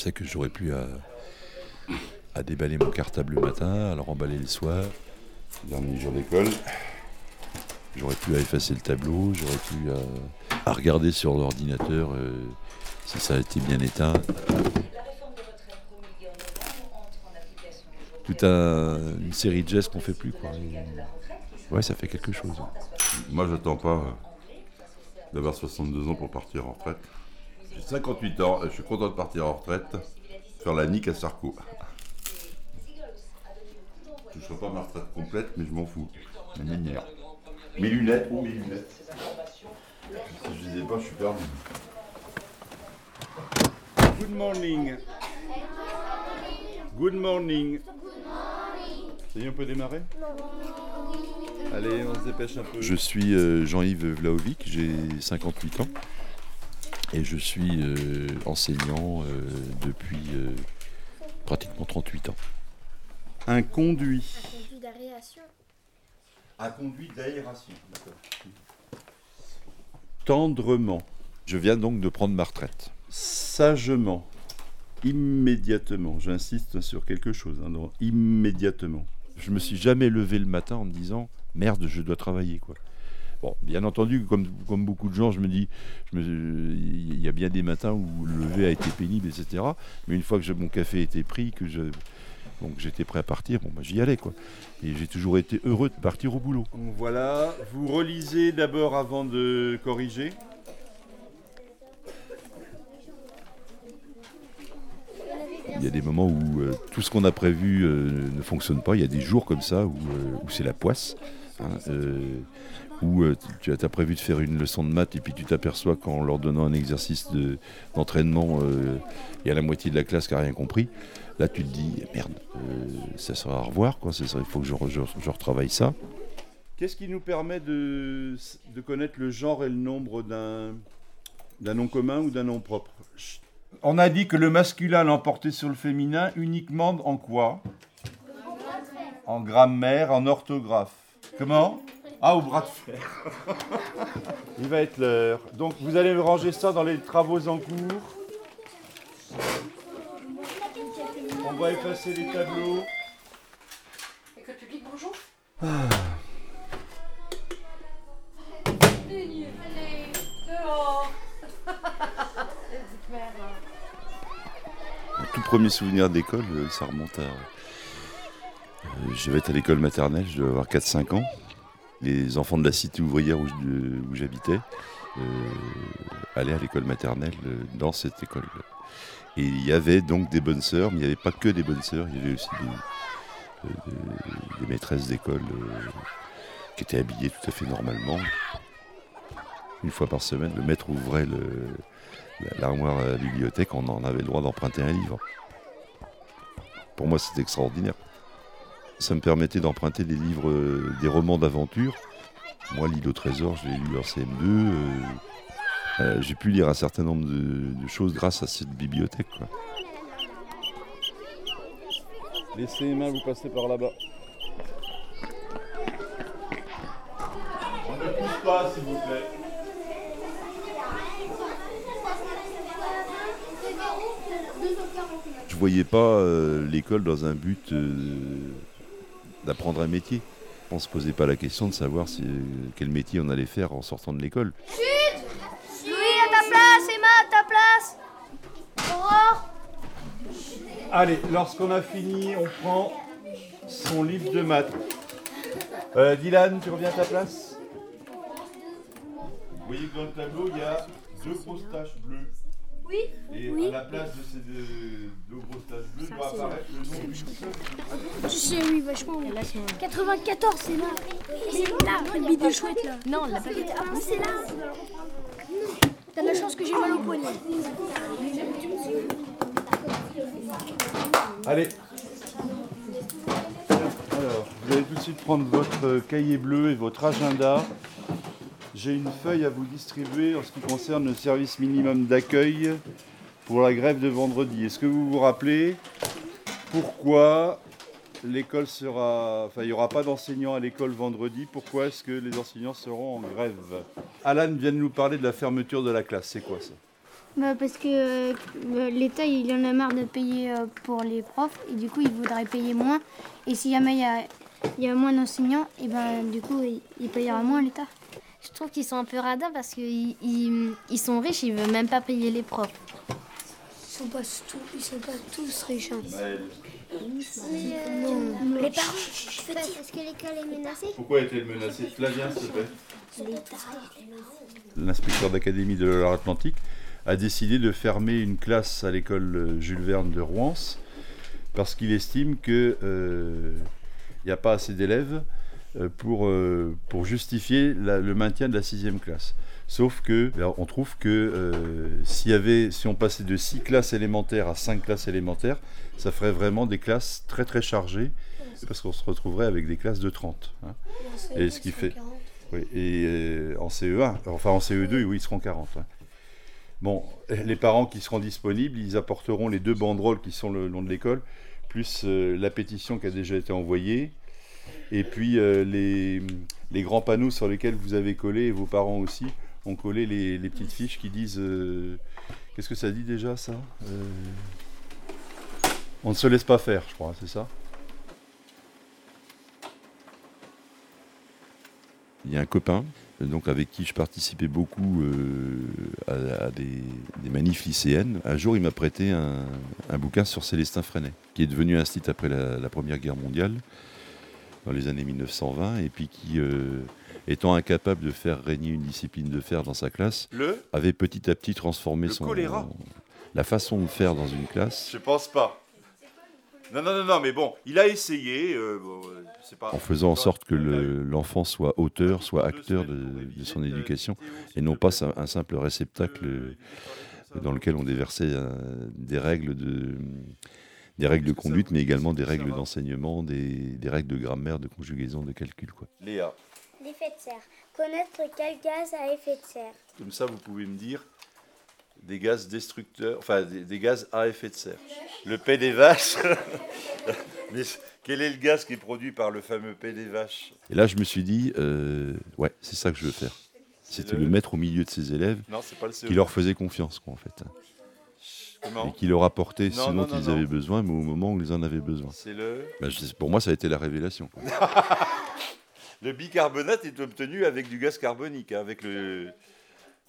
Je sais que j'aurais pu à, à déballer mon cartable le matin, à le remballer le soir. Dernier jour d'école. J'aurais pu à effacer le tableau, j'aurais pu à, à regarder sur l'ordinateur euh, si ça a été bien éteint. Tout un, une série de gestes qu'on fait plus. Quoi. Ouais, ça fait quelque chose. Moi, j'attends pas euh, d'avoir 62 ans pour partir en retraite. J'ai 58 ans, et je suis content de partir en retraite, faire la nique à Sarko. Je ne serai pas ma retraite complète, mais je m'en fous. Mes lunettes, ou mes lunettes. Si je les ai pas, je suis perdu. Good morning. Good morning. Ça y est, on peut démarrer Allez, on se dépêche un peu. Je suis euh, Jean-Yves Vlaovic, j'ai 58 ans et je suis euh, enseignant euh, depuis euh, pratiquement 38 ans. Un conduit. Conduit d'aération. Un conduit d'aération, d'accord. Tendrement. Je viens donc de prendre ma retraite. Sagement. Immédiatement. J'insiste sur quelque chose. hein, non, immédiatement. Je me suis jamais levé le matin en me disant merde, je dois travailler quoi. Bon, bien entendu, comme, comme beaucoup de gens, je me dis, je me- il y a bien des matins où le lever a été pénible, etc. Mais une fois que je- mon café était pris, que je, donc j'étais prêt à partir, bon, bah, j'y allais quoi. Et j'ai toujours été heureux de partir au boulot. Donc Voilà. Vous relisez d'abord avant de corriger. Il y a des moments où euh, tout ce qu'on a prévu euh, ne fonctionne pas. Il y a des jours comme ça où, euh, où c'est la poisse. hein, où euh, tu as prévu de faire une leçon de maths et puis tu t'aperçois qu'en leur donnant un exercice de- d'entraînement, euh, il y a la moitié de la classe qui n'a rien compris. Là, tu te dis, merde, euh, ça sera à revoir. Quoi. Il faut que je, re- je- je retravaille ça. Qu'est-ce qui nous permet de, de connaître le genre et le nombre d'un nom commun ou d'un nom propre? On a dit que le masculin l'emportait sur le féminin uniquement en quoi? En grammaire, en orthographe. Comment? Ah, au bras de fer. Il va être l'heure. Donc vous allez ranger ça dans les travaux en cours. On va effacer les tableaux. École publique, bonjour. Allez, dehors. Mon tout premier souvenir d'école, euh, ça remonte à. euh, je vais être à l'école maternelle, je devais avoir 4-5 ans. Les enfants de la cité ouvrière où j'habitais euh, allaient à l'école maternelle euh, dans cette école. Et il y avait donc des bonnes sœurs, mais il n'y avait pas que des bonnes sœurs, il y avait aussi des, euh, des- maîtresses d'école qui étaient habillées tout à fait normalement. Une fois par semaine, le maître ouvrait l'armoire à la bibliothèque, on en avait le droit d'emprunter un livre. Pour moi, c'était extraordinaire. Ça me permettait d'emprunter des livres, euh, des romans d'aventure. Moi, L'île au trésor, je l'ai lu en CM2. euh, euh, J'ai pu lire un certain nombre de, de choses grâce à cette bibliothèque. quoi. Laissez les mains, vous passez par là-bas. On ne pousse pas, s'il vous plaît. Je voyais pas euh, l'école dans un but euh, d'apprendre un métier. On se posait pas la question de savoir si- quel métier on allait faire en sortant de l'école. Louis, à ta place, Emma, à ta place. Aurore. Allez, lorsqu'on a fini, on prend son livre de maths. Euh, Dylan, tu reviens à ta place? Vous voyez que dans le tableau, il y a deux grosses taches bleues. Oui. Et Oui. à la place de ces deux, deux grosses taches bleues, doit apparaître le nom d'une seule. Je sais, oui, vachement. 94, c'est là. C'est là, le bidon chouette là. Non, l'a pas Ah, oui, c'est là. T'as de la chance que j'ai mal au poignet. Allez. Alors, vous allez tout de suite prendre votre cahier bleu et votre agenda. J'ai une feuille à vous distribuer en ce qui concerne le service minimum d'accueil pour la grève de vendredi. Est-ce que vous vous rappelez pourquoi l'école sera. Enfin, il n'y aura pas d'enseignants à l'école vendredi? Pourquoi est-ce que les enseignants seront en grève? Alan vient de nous parler de la fermeture de la classe. C'est quoi ça? Bah parce que euh, l'État il en a marre de payer euh, pour les profs et du coup il voudrait payer moins. Et si jamais il y a, il y a moins d'enseignants, et ben du coup il, il payera moins l'État. Je trouve qu'ils sont un peu radins parce qu'ils ils, ils sont riches, ils veulent même pas payer les profs. Ils sont pas ils sont pas tous riches. hein. Non. Les parents, parce que l'école est menacée. Pourquoi est-elle menacée? Flavien, s'il te plaît. L'inspecteur d'académie de la Atlantique a décidé de fermer une classe à l'école euh, Jules Verne de Rouen parce qu'il estime que euh, il n'y a pas assez d'élèves euh, pour, euh, pour justifier le maintien de la sixième classe. Sauf que on trouve que euh, s'il y avait, si on passait de six classes élémentaires à cinq classes élémentaires, ça ferait vraiment des classes très très chargées parce qu'on se retrouverait avec des classes de 30. hein. Et ce qui fait. Oui, et euh, en CE1, enfin en CE2, oui, ils seront 40. ouais. Bon, les parents qui seront disponibles, ils apporteront les deux banderoles qui sont le long de l'école, plus euh, la pétition qui a déjà été envoyée, et puis euh, les, les grands panneaux sur lesquels vous avez collé, et vos parents aussi, ont collé les, les petites fiches qui disent... euh, Qu'est-ce que ça dit déjà, ça Euh, On ne se laisse pas faire, je crois, c'est ça? Il y a un copain, donc avec qui je participais beaucoup à, des, des manifs lycéennes. Un jour, il m'a prêté un, un bouquin sur Célestin Freinet, qui est devenu un site après la Première Guerre mondiale, dans les années 1920, et puis qui, euh, étant incapable de faire régner une discipline de fer dans sa classe, Le avait petit à petit transformé Le son choléra. la façon de faire dans une classe Je pense pas. Non, non, non, non, mais bon, il a essayé. euh, bon, euh, pas, en faisant en sorte que le- l'enfant soit auteur, soit acteur de, son éducation, et non pas un, simple réceptacle dans lequel on déversait des règles de des règles de conduite, mais également des règles d'enseignement, des, des règles de grammaire, de conjugaison, de calcul. Quoi. Léa, L'effet de serre. Connaître quel gaz a effet de serre. comme ça, vous pouvez me dire des gaz destructeurs, enfin des, des gaz à effet de serre. Le paix des vaches. mais quel est le gaz qui est produit par le fameux paix des vaches? Et là, je me suis dit, euh, ouais, c'est ça que je veux faire. C'était le- le mettre au milieu de ses élèves, Non, c'est pas le CO2. qui leur faisait confiance, quoi, en fait. Et qui leur apportait Non, ce non, dont non, ils non. avaient besoin, mais au moment où ils en avaient besoin. C'est le. Ben, pour moi, ça a été la révélation. Le bicarbonate est obtenu avec du gaz carbonique, hein, avec le,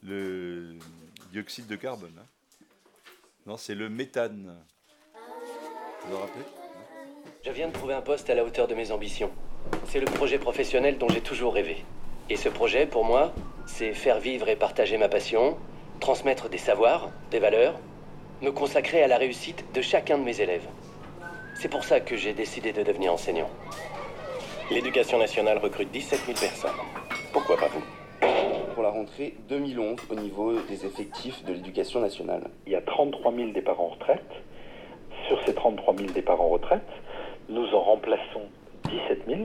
le dioxyde de carbone. hein. Non, c'est le méthane. Vous vous rappelez? Je viens de trouver un poste à la hauteur de mes ambitions. C'est le projet professionnel dont j'ai toujours rêvé. Et ce projet, pour moi, c'est faire vivre et partager ma passion, transmettre des savoirs, des valeurs, me consacrer à la réussite de chacun de mes élèves. C'est pour ça que j'ai décidé de devenir enseignant. L'éducation nationale recrute 17 000 personnes. Pourquoi pas vous? Pour la rentrée 2011 au niveau des effectifs de l'éducation nationale. Il y a 33 000 départs en retraite. Sur ces 33 000 départs en retraite, nous en remplaçons 17 000.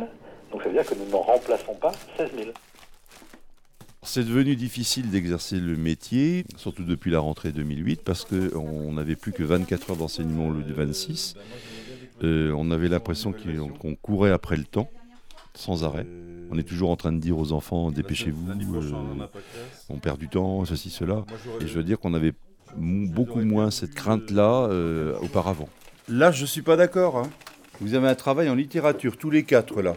Donc ça veut dire que nous n'en remplaçons pas 16 000. C'est devenu difficile d'exercer le métier, surtout depuis la rentrée 2008, parce qu'on n'avait plus que 24 heures d'enseignement au lieu de 26. Euh, on avait l'impression qu'on courait après le temps, sans arrêt. On est toujours en train de dire aux enfants, dépêchez-vous, euh, on perd du temps, ceci, cela. Et je veux dire qu'on avait beaucoup moins cette crainte-là euh, auparavant. Là, je suis pas d'accord. hein. Vous avez un travail en littérature, tous les quatre, là.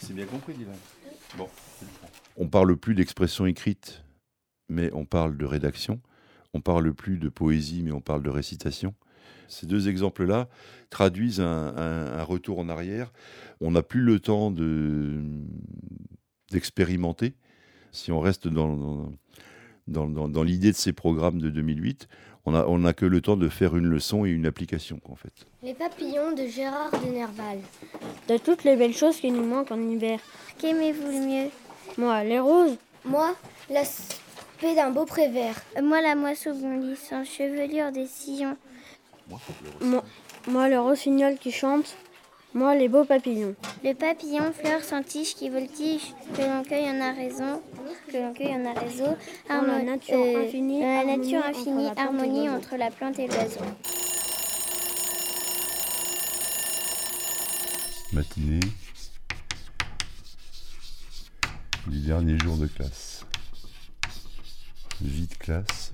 C'est bien compris, Dylan. Bon. On parle plus d'expression écrite, mais on parle de rédaction. On parle plus de poésie, mais on parle de récitation. Ces deux exemples-là traduisent un, retour en arrière. On n'a plus le temps de- d'expérimenter. Si on reste dans l'idée de ces programmes de 2008, on n'a on a que le temps de faire une leçon et une application, quoi, en fait. Les papillons de Gérard de Nerval. De toutes les belles choses qui nous manquent en hiver. Qu'aimez-vous le mieux? Moi, les roses. Moi, l'aspect d'un beau prévert. Moi, la moisseau bondissant, chevelure des sillons. Moi, moi le rossignol qui chante. Moi, les beaux papillons. Le papillon, fleur sans tige qui voltige, que l'on cueille en a raison, que l'on cueille en a réseau. Dans la nature infinie, la harmonie nature entre infinie, la plante et harmonie entre la plante et l'oiseau. Matinée du dernier jour de classe. Vie de classe.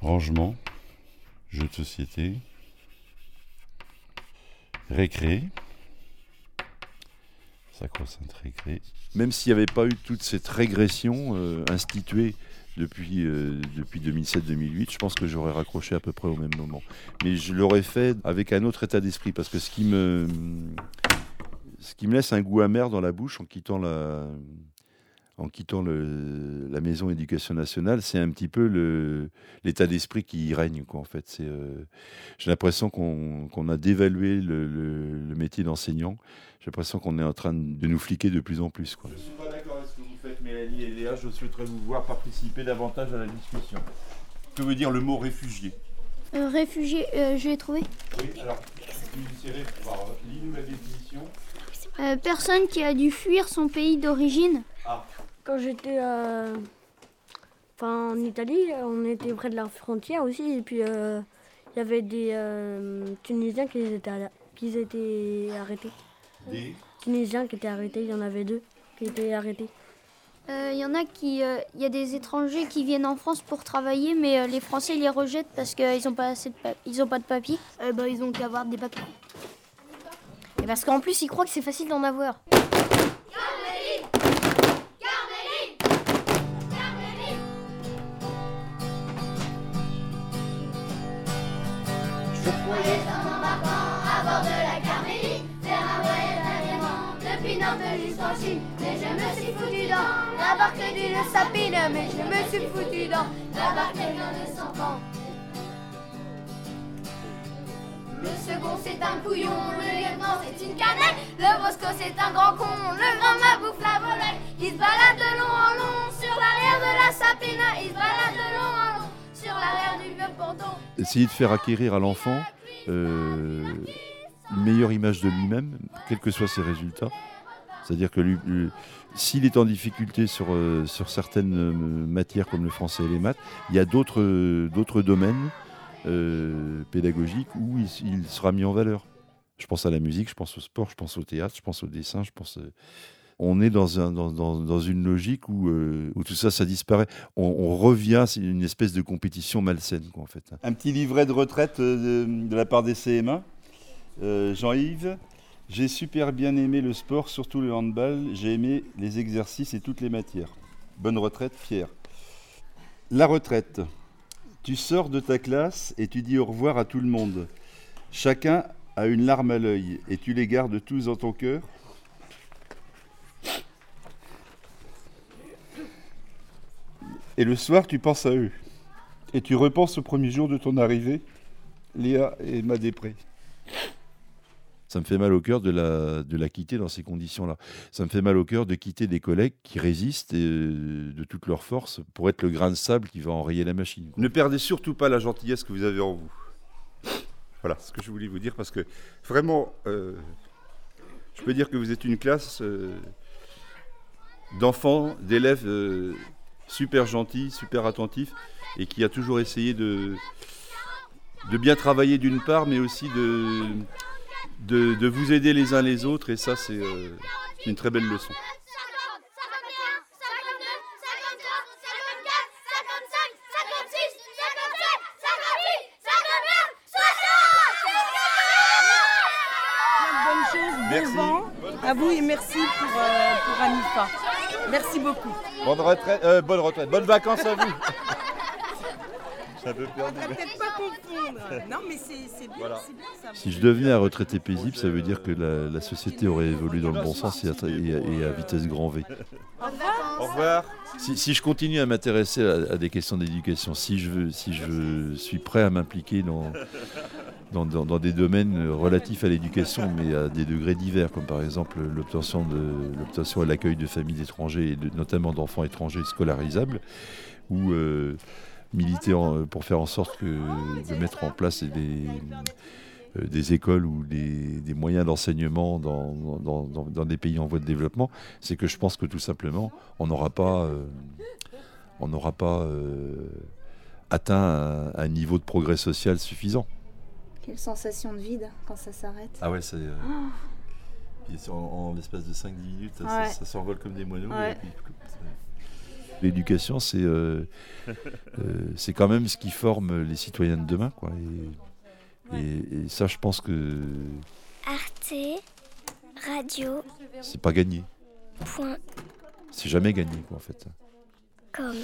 Rangement. Jeux de société. Récré. Sacro-sainte récré. Même s'il n'y avait pas eu toute cette régression euh, instituée depuis, euh, depuis 2007-2008, je pense que j'aurais raccroché à peu près au même moment. Mais je l'aurais fait avec un autre état d'esprit, parce que ce qui me, ce qui me laisse un goût amer dans la bouche en quittant la, en quittant le, la maison éducation nationale, c'est un petit peu l'état d'esprit qui y règne. Quoi, en fait. Euh, J'ai l'impression qu'on a dévalué le, le métier d'enseignant. J'ai l'impression qu'on est en train de nous fliquer de plus en plus. Quoi. Je ne suis pas d'accord avec ce que vous faites, Mélanie et Léa. Je souhaiterais vous voir participer davantage à la discussion. Que veut dire le mot réfugié? Euh, Réfugié, euh, je l'ai trouvé. Oui, alors, lis-nous la définition. Euh, personne qui a dû fuir son pays d'origine. Ah. Quand j'étais enfin, en Italie, on était près de la frontière aussi, et puis il y avait des Tunisiens qui étaient, qui étaient arrêtés. Des Tunisiens qui étaient arrêtés, il y en avait deux qui étaient arrêtés. Il euh, y en a qui, il euh, y a des étrangers qui viennent en France pour travailler, mais euh, les Français les rejettent parce qu'ils n'ont pas assez de ils ont pas de papiers. bah, ils ont qu'à avoir des papiers. Et parce qu'en plus ils croient que c'est facile d'en avoir. Mais je me suis foutu dans la barque d'une sapine, mais je me suis foutu dans la barque de cent ans. Le second c'est un couillon, le lieutenant c'est une cannelle, le bosco c'est un grand con, le grand m'a bouffe la volaille. Il se balade de long en long sur l'arrière de la sapine, il se balade de long en long sur l'arrière du vieux ponton. Essayer de faire acquérir à l'enfant euh, une meilleure image de lui-même, quels que soient ses résultats. C'est-à-dire que s'il est en difficulté sur, euh, sur certaines euh, matières comme le français et les maths, il y a d'autres d'autres domaines pédagogiques où il, sera mis en valeur. Je pense à la musique, je pense au sport, je pense au théâtre, je pense au dessin, je pense on est dans, un, dans, dans, une logique où, où, tout ça, ça disparaît. On, revient, c'est une espèce de compétition malsaine, quoi, en fait. Un petit livret de retraite de, de la part des CMA. Euh, Jean-Yves, j'ai super bien aimé le sport, surtout le handball. J'ai aimé les exercices et toutes les matières. Bonne retraite, fier. La retraite. Tu sors de ta classe et tu dis au revoir à tout le monde. Chacun a une larme à l'œil et tu les gardes tous dans ton cœur. Et le soir, tu penses à eux. Et tu repenses au premier jour de ton arrivée, Léa et Madépré ça me fait mal au cœur de la, de la quitter dans ces conditions-là. Ça me fait mal au cœur de quitter des collègues qui résistent euh, de toute leur force pour être le grain de sable qui va enrayer la machine. Ne perdez surtout pas la gentillesse que vous avez en vous. Voilà ce que je voulais vous dire parce que vraiment, euh, je peux dire que vous êtes une classe euh, d'enfants, d'élèves super gentils, super attentifs et qui a toujours essayé de, de bien travailler d'une part, mais aussi de de, vous aider les uns les autres, et ça, c'est euh, une très belle leçon. Merci. à vous et merci pour, euh, pour Anifa. Merci beaucoup. Bonne retraite, euh, bonne retraite, bonnes vacances à vous. peut-être pas confondre. Non, mais c'est bien, ça. Si je devenais un retraité paisible, ça veut dire que la, société aurait évolué dans le bon sens et à, vitesse grand V. Au revoir. Au revoir. Si, je continue à m'intéresser à, des questions d'éducation, si je, veux, si je suis prêt à m'impliquer dans, dans, des domaines relatifs à l'éducation, mais à des degrés divers, comme par exemple l'obtention et l'accueil de familles d'étrangers, et notamment d'enfants étrangers scolarisables, ou euh, militer pour faire en sorte que, de mettre en place des, euh, des écoles ou des, moyens d'enseignement dans, dans, des pays en voie de développement, c'est que je pense que tout simplement, on n'aura pas, euh, on n'aura pas euh, atteint un, niveau de progrès social suffisant. Quelle sensation de vide quand ça s'arrête. Ah ouais, c'est... En, l'espace de 5-10 minutes, ça, s'envole comme des moineaux. L'éducation, c'est euh, euh, c'est quand même ce qui forme les citoyens de demain. Quoi. Et, et- et ça, je pense que Arte, radio, c'est pas gagné. point, C'est jamais gagné, quoi, en fait. com.